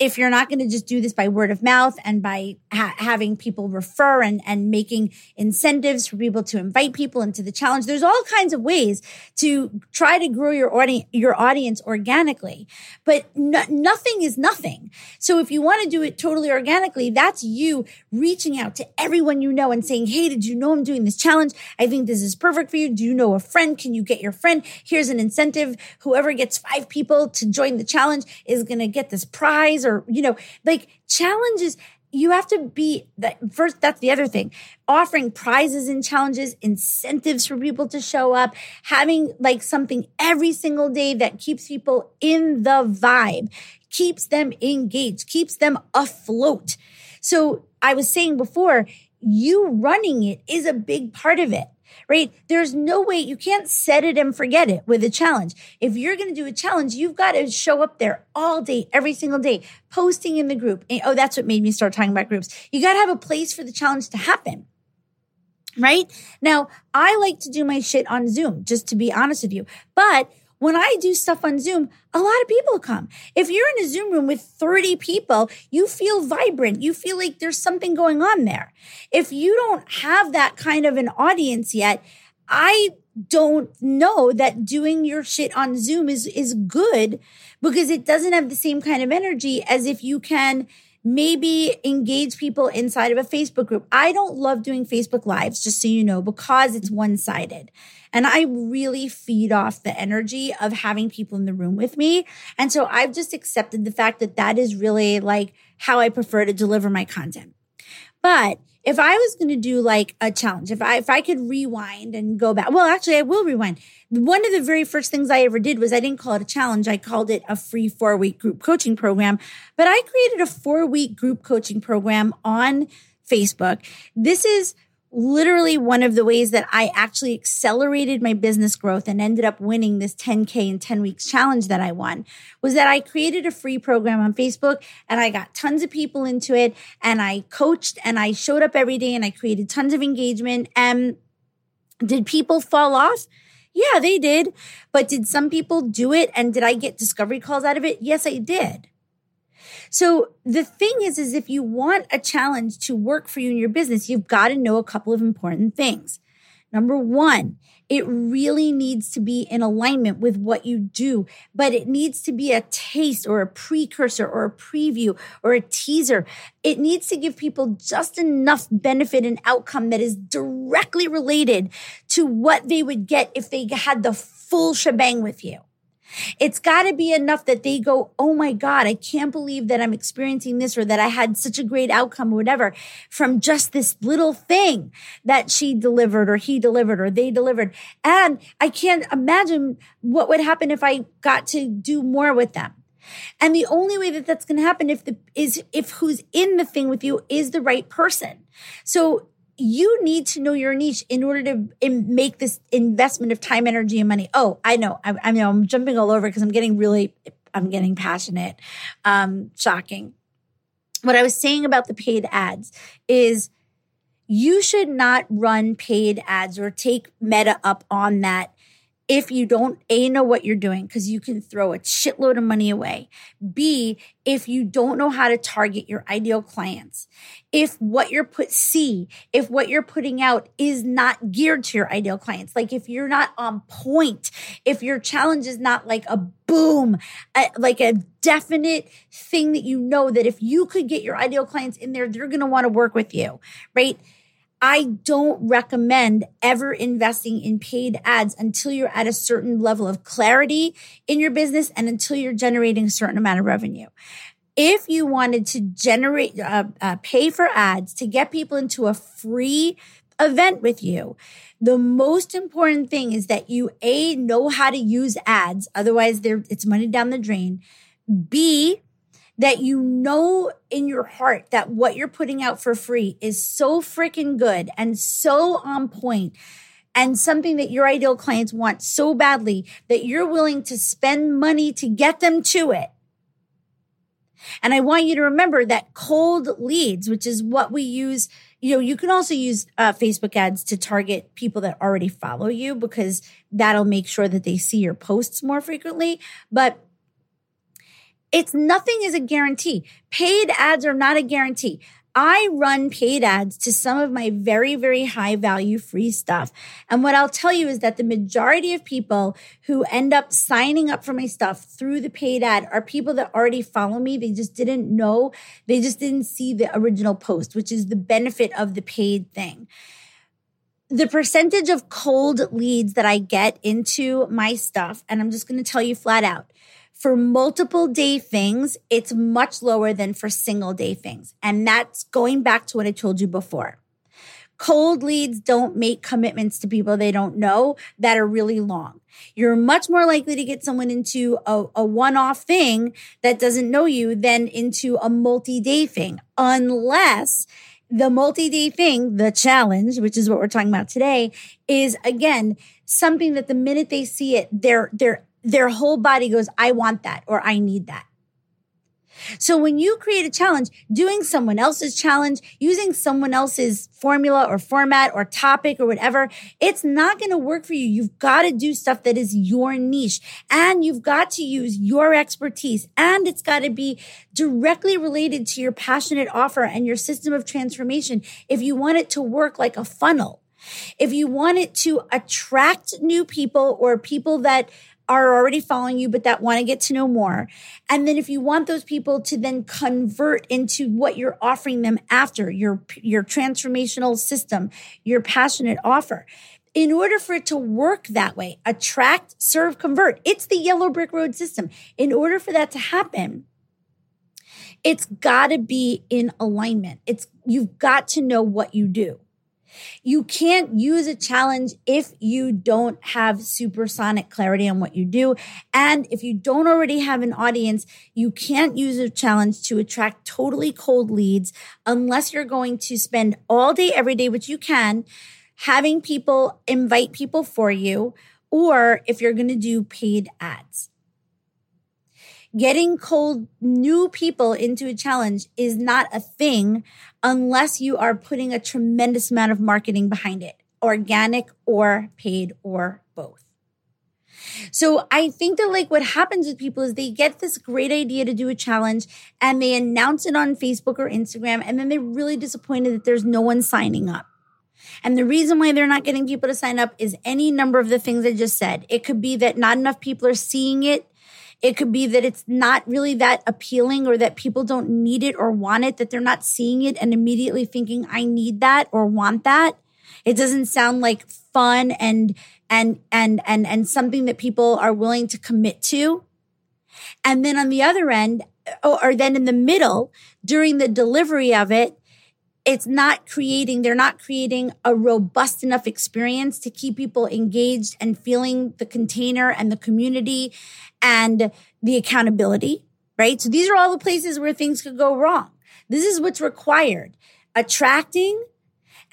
if you're not going to just do this by word of mouth and by ha- having people refer and, and making incentives for people to invite people into the challenge, there's all kinds of ways to try to grow your audience, your audience organically. But no, nothing is nothing. So if you want to do it totally organically, that's you reaching out to everyone you know and saying, Hey, did you know I'm doing this challenge? I think this is perfect for you. Do you know a friend? Can you get your friend? Here's an incentive. Whoever gets five people to join the challenge is going to get this prize you know, like challenges you have to be that first that's the other thing. Offering prizes and challenges incentives for people to show up having like something every single day that keeps people in the vibe keeps them engaged keeps them afloat. So i was saying before you running it is a big part of it right? There's no way you can't set it and forget it with a challenge. If you're going to do a challenge, you've got to show up there all day, every single day, posting in the group. And, oh, that's what made me start talking about groups. You got to have a place for the challenge to happen. Right now, I like to do my shit on Zoom, just to be honest with you. But when I do stuff on Zoom, a lot of people come. If you're in a Zoom room with 30 people, you feel vibrant. You feel like there's something going on there. If you don't have that kind of an audience yet, I don't know that doing your shit on Zoom is, is good because it doesn't have the same kind of energy as if you can maybe engage people inside of a Facebook group. I don't love doing Facebook lives, just so you know, because it's one sided. And I really feed off the energy of having people in the room with me. And so I've just accepted the fact that that is really like how I prefer to deliver my content. But if I was going to do like a challenge, if I if I could rewind and go back, well, actually, I will rewind. One of the very first things I ever did was I didn't call it a challenge. I called it a free four week group coaching program. But I created a four week group coaching program on Facebook. This is literally one of the ways that I actually accelerated my business growth and ended up winning this 10K in 10 weeks challenge that I won was that I created a free program on Facebook and I got tons of people into it and I coached and I showed up every day and I created tons of engagement. And did people fall off? Yeah, they did. But did some people do it? And did I get discovery calls out of it? Yes, I did. So the thing is, is if you want a challenge to work for you in your business, you've got to know a couple of important things. Number one, it really needs to be in alignment with what you do, but it needs to be a taste or a precursor or a preview or a teaser. It needs to give people just enough benefit and outcome that is directly related to what they would get if they had the full shebang with you. It's got to be enough that they go, Oh my God, I can't believe that I'm experiencing this or that I had such a great outcome or whatever from just this little thing that she delivered or he delivered or they delivered. And I can't imagine what would happen if I got to do more with them. And the only way that that's going to happen if the is if who's in the thing with you is the right person. So you need to know your niche in order to make this investment of time, energy, and money. Oh, I know. I, I know I'm jumping all over because I'm getting really, I'm getting passionate. Um, shocking. What I was saying about the paid ads is you should not run paid ads or take meta up on that if you don't a know what you're doing because you can throw a shitload of money away b if you don't know how to target your ideal clients if what you're put see if what you're putting out is not geared to your ideal clients like if you're not on point if your challenge is not like a boom a, like a definite thing that you know that if you could get your ideal clients in there they're going to want to work with you right I don't recommend ever investing in paid ads until you're at a certain level of clarity in your business and until you're generating a certain amount of revenue. If you wanted to generate, uh, uh, pay for ads to get people into a free event with you, the most important thing is that you A, know how to use ads. Otherwise, there, it's money down the drain. B, that you know in your heart that what you're putting out for free is so freaking good and so on point and something that your ideal clients want so badly that you're willing to spend money to get them to it. And I want you to remember that cold leads, which is what we use. You know, you can also use uh, Facebook ads to target people that already follow you because that'll make sure that they see your posts more frequently. But it's nothing is a guarantee. Paid ads are not a guarantee. I run paid ads to some of my very, very high value free stuff. And what I'll tell you is that the majority of people who end up signing up for my stuff through the paid ad are people that already follow me. They just didn't know, they just didn't see the original post, which is the benefit of the paid thing. The percentage of cold leads that I get into my stuff, and I'm just going to tell you flat out for multiple day things, it's much lower than for single day things. And that's going back to what I told you before. Cold leads don't make commitments to people they don't know that are really long. You're much more likely to get someone into a, a one off thing that doesn't know you than into a multi day thing, unless the multi day thing, the challenge, which is what we're talking about today, is again something that the minute they see it, they're, they're their whole body goes, I want that or I need that. So when you create a challenge, doing someone else's challenge, using someone else's formula or format or topic or whatever, it's not going to work for you. You've got to do stuff that is your niche and you've got to use your expertise and it's got to be directly related to your passionate offer and your system of transformation. If you want it to work like a funnel, if you want it to attract new people or people that are already following you, but that want to get to know more. And then if you want those people to then convert into what you're offering them after your, your transformational system, your passionate offer, in order for it to work that way, attract, serve, convert, it's the yellow brick road system. In order for that to happen, It's got to be in alignment. It's you've got to know what you do. You can't use a challenge if you don't have supersonic clarity on what you do. And if you don't already have an audience, you can't use a challenge to attract totally cold leads unless you're going to spend all day, every day, which you can, having people invite people for you, or if you're going to do paid ads getting cold new people into a challenge is not a thing unless you are putting a tremendous amount of marketing behind it, organic or paid or both. So I think that like what happens with people is they get this great idea to do a challenge and they announce it on Facebook or Instagram and then they're really disappointed that there's no one signing up. And the reason why they're not getting people to sign up is any number of the things I just said. It could be that not enough people are seeing it it could be that it's not really that appealing or that people don't need it or want it, that they're not seeing it and immediately thinking, I need that or want that. It doesn't sound like fun and, and, and, and, and something that people are willing to commit to. And then on the other end, or then in the middle, during the delivery of it, it's not creating, they're not creating a robust enough experience to keep people engaged and feeling the container and the community and the accountability, right? So these are all the places where things could go wrong. This is what's required. Attracting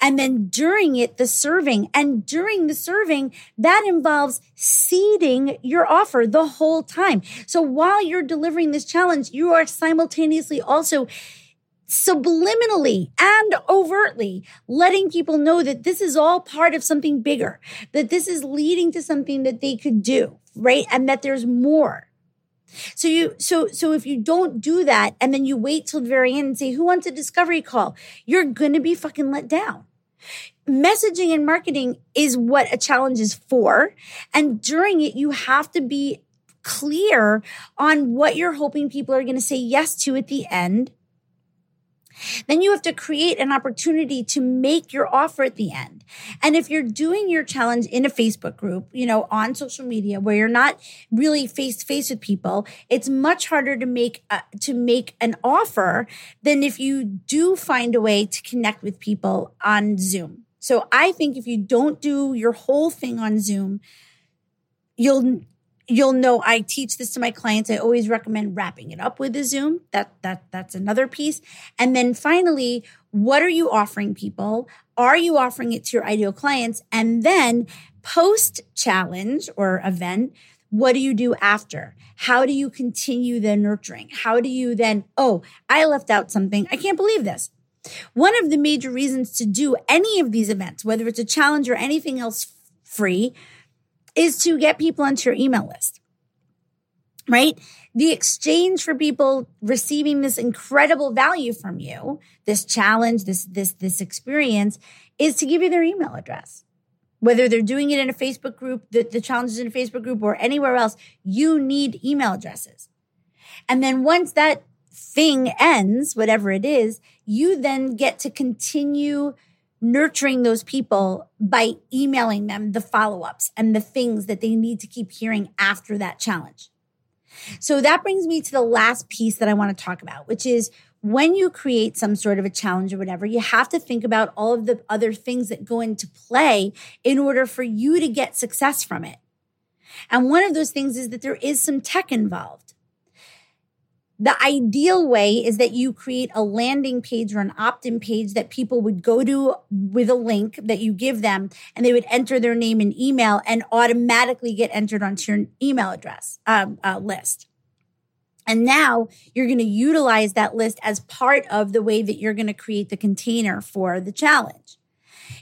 and then during it, the serving. And during the serving, that involves seeding your offer the whole time. So while you're delivering this challenge, you are simultaneously also subliminally and overtly letting people know that this is all part of something bigger, that this is leading to something that they could do, right? And that there's more. So you, so, so if you don't do that and then you wait till the very end and say, who wants a discovery call? You're going to be fucking let down. Messaging and marketing is what a challenge is for. And during it, you have to be clear on what you're hoping people are going to say yes to at the end then you have to create an opportunity to make your offer at the end. And if you're doing your challenge in a Facebook group, you know, on social media where you're not really face to face with people, it's much harder to make a, to make an offer than if you do find a way to connect with people on Zoom. So I think if you don't do your whole thing on Zoom, you'll you'll know I teach this to my clients. I always recommend wrapping it up with a Zoom. That that that's another piece. And then finally, what are you offering people? Are you offering it to your ideal clients? And then post challenge or event, what do you do after? How do you continue the nurturing? How do you then, oh, I left out something. I can't believe this. One of the major reasons to do any of these events, whether it's a challenge or anything else free, is to get people onto your email list, right? The exchange for people receiving this incredible value from you, this challenge, this, this, this experience is to give you their email address. Whether they're doing it in a Facebook group, the, the challenge is in a Facebook group or anywhere else, you need email addresses. And then once that thing ends, whatever it is, you then get to continue nurturing those people by emailing them the follow ups and the things that they need to keep hearing after that challenge. So that brings me to the last piece that I want to talk about, which is when you create some sort of a challenge or whatever, you have to think about all of the other things that go into play in order for you to get success from it. And one of those things is that there is some tech involved. The ideal way is that you create a landing page or an opt in page that people would go to with a link that you give them and they would enter their name and email and automatically get entered onto your email address um, uh, list. And now you're going to utilize that list as part of the way that you're going to create the container for the challenge.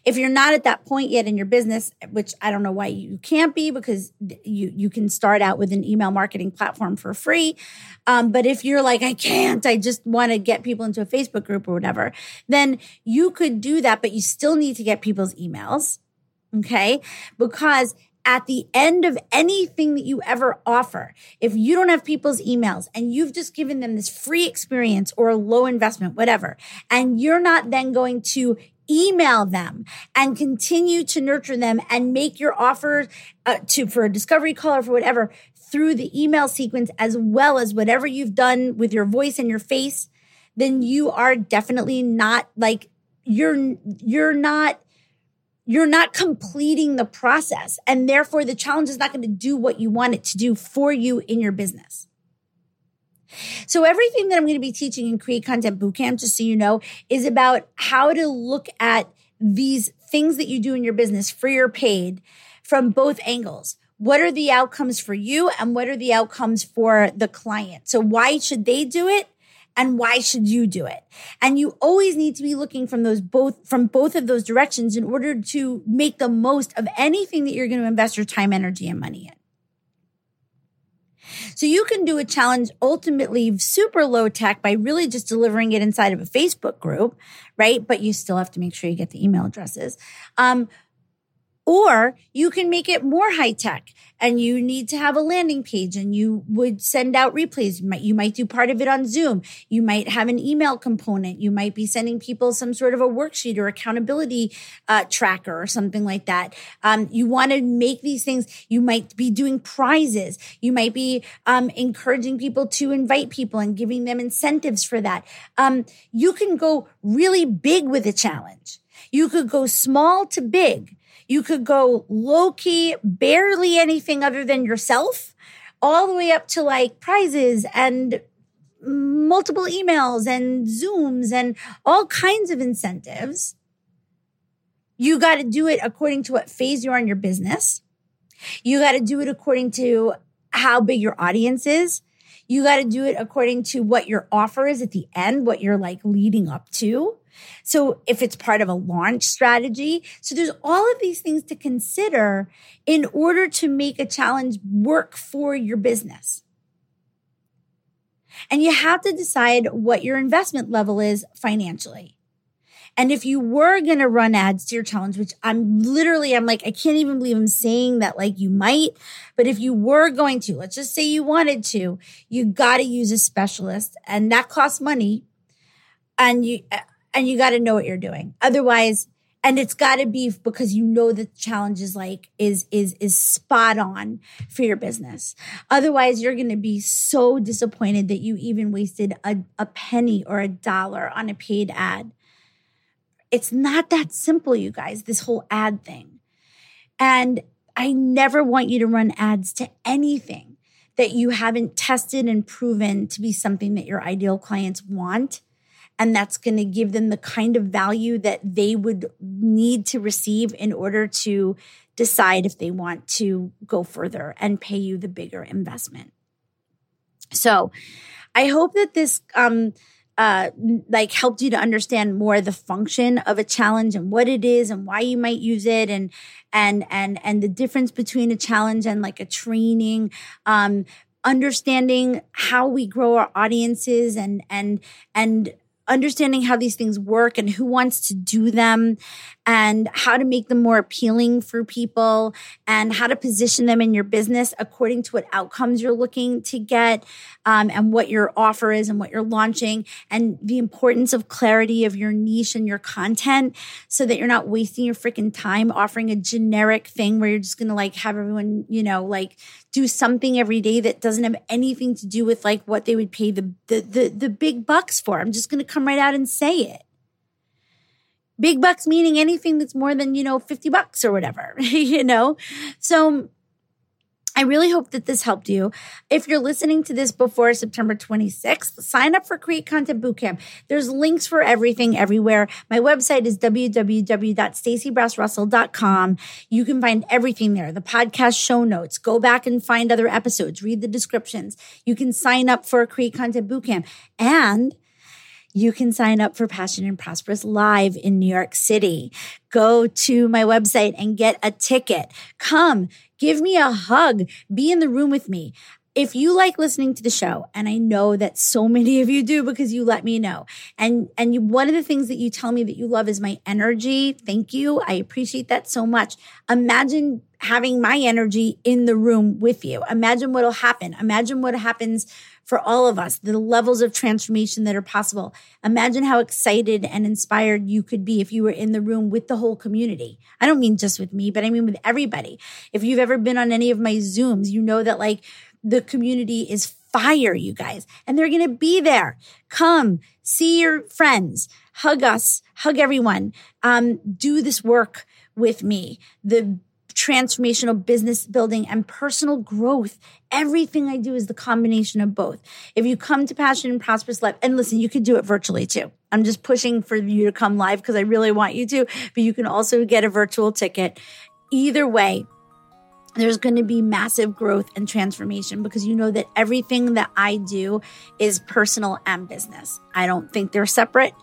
If you're not at that point yet in your business, which I don't know why you can't be because you, you can start out with an email marketing platform for free. Um, but if you're like, I can't, I just want to get people into a Facebook group or whatever, then you could do that, but you still need to get people's emails. Okay. Because at the end of anything that you ever offer, if you don't have people's emails and you've just given them this free experience or a low investment, whatever, and you're not then going to email them and continue to nurture them and make your offer uh, to for a discovery call or for whatever through the email sequence as well as whatever you've done with your voice and your face then you are definitely not like you're you're not you're not completing the process and therefore the challenge is not going to do what you want it to do for you in your business so everything that I'm going to be teaching in Create Content Bootcamp, just so you know, is about how to look at these things that you do in your business, free or paid, from both angles. What are the outcomes for you and what are the outcomes for the client? So why should they do it? and why should you do it? And you always need to be looking from those both, from both of those directions in order to make the most of anything that you're going to invest your time, energy, and money in. So you can do a challenge ultimately super low tech by really just delivering it inside of a Facebook group, right? But you still have to make sure you get the email addresses. Um, or you can make it more high tech and you need to have a landing page and you would send out replays. You might, you might do part of it on Zoom. You might have an email component. You might be sending people some sort of a worksheet or accountability uh, tracker or something like that. Um, you want to make these things. You might be doing prizes. You might be um, encouraging people to invite people and giving them incentives for that. Um, you can go really big with a challenge. You could go small to big. You could go low key, barely anything other than yourself, all the way up to like prizes and multiple emails and Zooms and all kinds of incentives. You got to do it according to what phase you're in your business. You got to do it according to how big your audience is. You got to do it according to what your offer is at the end, what you're like leading up to. So if it's part of a launch strategy, so there's all of these things to consider in order to make a challenge work for your business. And you have to decide what your investment level is financially. And if you were going to run ads to your challenge, which I'm literally, I'm like, I can't even believe I'm saying that like you might, but if you were going to, let's just say you wanted to, you got to use a specialist and that costs money. And you, and you got to know what you're doing. Otherwise, and it's got to be because you know the challenge is like is is is spot on for your business. Otherwise you're going to be so disappointed that you even wasted a, a penny or a dollar on a paid ad. It's not that simple you guys this whole ad thing. And i never want you to run ads to anything that you haven't tested and proven to be something that your ideal clients want and that's going to give them the kind of value that they would need to receive in order to decide if they want to go further and pay you the bigger investment. So I hope that this, um, uh, like helped you to understand more the function of a challenge and what it is and why you might use it and and and and the difference between a challenge and like a training um understanding how we grow our audiences and and and understanding how these things work and who wants to do them and how to make them more appealing for people and how to position them in your business according to what outcomes you're looking to get um, and what your offer is and what you're launching and the importance of clarity of your niche and your content so that you're not wasting your freaking time offering a generic thing where you're just going to like have everyone, you know, like do something every day that doesn't have anything to do with like what they would pay the the the, the big bucks for. I'm just going to come right out and say it. Big bucks meaning anything that's more than, you know, 50 bucks or whatever, you know? So I really hope that this helped you. If you're listening to this before September 26th, sign up for Create Content Bootcamp. There's links for everything everywhere. My website is www.staceybrassrussell.com. You can find everything there. The podcast show notes. Go back and find other episodes. Read the descriptions. You can sign up for Create Content Bootcamp. And you can sign up for Passionate and Prosperous live in New York City. Go to my website and get a ticket. Come, give me a hug, be in the room with me. If you like listening to the show, and I know that so many of you do because you let me know, and and you, one of the things that you tell me that you love is my energy. Thank you. I appreciate that so much. Imagine having my energy in the room with you. Imagine what'll happen. Imagine what happens for all of us, the levels of transformation that are possible. Imagine how excited and inspired you could be if you were in the room with the whole community. I don't mean just with me, but I mean with everybody. If you've ever been on any of my Zooms, you know that like the community is fire, you guys, and they're going to be there. Come see your friends, hug us, hug everyone, um, do this work with me. The transformational business building and personal growth. Everything I do is the combination of both. If you come to Passionate and Prosperous Life, and listen, you could do it virtually too. I'm just pushing for you to come live because I really want you to, but you can also get a virtual ticket. Either way, there's going to be massive growth and transformation because you know that everything that I do is personal and business. I don't think they're separate.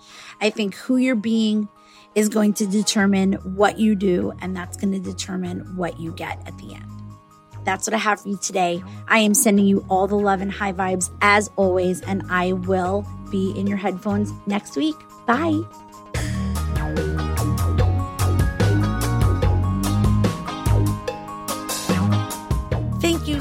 I think who you're being, is going to determine what you do, and that's going to determine what you get at the end. That's what I have for you today. I am sending you all the love and high vibes as always, and I will be in your headphones next week. Bye.